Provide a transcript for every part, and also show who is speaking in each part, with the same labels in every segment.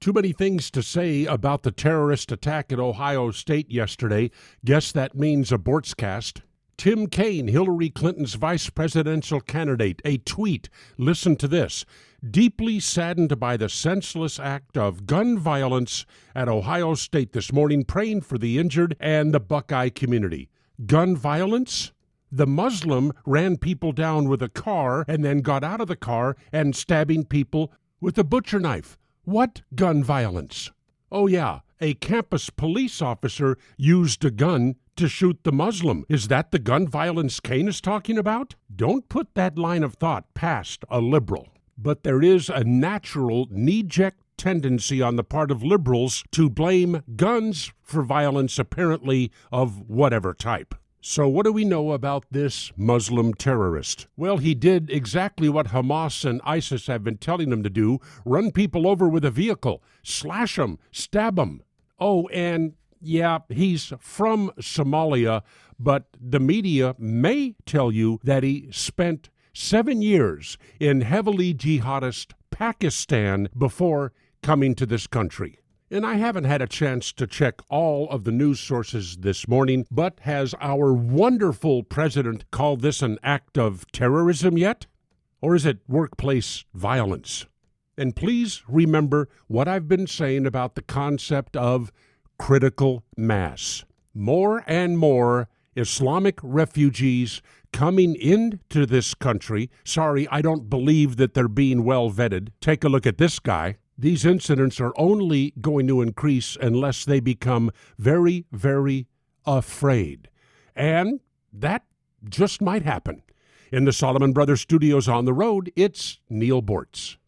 Speaker 1: Too many things to say about the terrorist attack at Ohio State yesterday. Guess that means a. Tim Kaine, Hillary Clinton's vice presidential candidate, a tweet. Listen to this. Deeply saddened by the senseless act of gun violence at Ohio State this morning, praying for the injured and the Buckeye community. Gun violence? The Muslim ran people down with a car and then got out of the car and stabbing people with a butcher knife. What gun violence? Oh, yeah, a campus police officer used a gun to shoot the Muslim. Is that the gun violence Kaine is talking about? Don't put that line of thought past a liberal. But there is a natural knee jerk tendency on the part of liberals to blame guns for violence, apparently of whatever type. So, what do we know about this Muslim terrorist? Well, he did exactly what Hamas and ISIS have been telling him to do run people over with a vehicle, slash them, stab them. Oh, and yeah, he's from Somalia, but the media may tell you that he spent seven years in heavily jihadist Pakistan before coming to this country. And I haven't had a chance to check all of the news sources this morning, but has our wonderful president called this an act of terrorism yet? Or is it workplace violence? And please remember what I've been saying about the concept of critical mass. More and more Islamic refugees coming into this country. Sorry, I don't believe that they're being well vetted. Take a look at this guy these incidents are only going to increase unless they become very, very afraid. And that just might happen. In the Solomon Brothers studios on the road, it's Neal Boortz.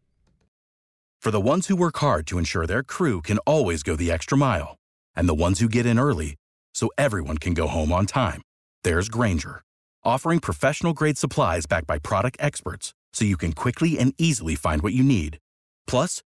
Speaker 2: For the ones who work hard to ensure their crew can always go the extra mile, and the ones who get in early so everyone can go home on time, there's Grainger, offering professional grade supplies backed by product experts so you can quickly and easily find what you need. Plus,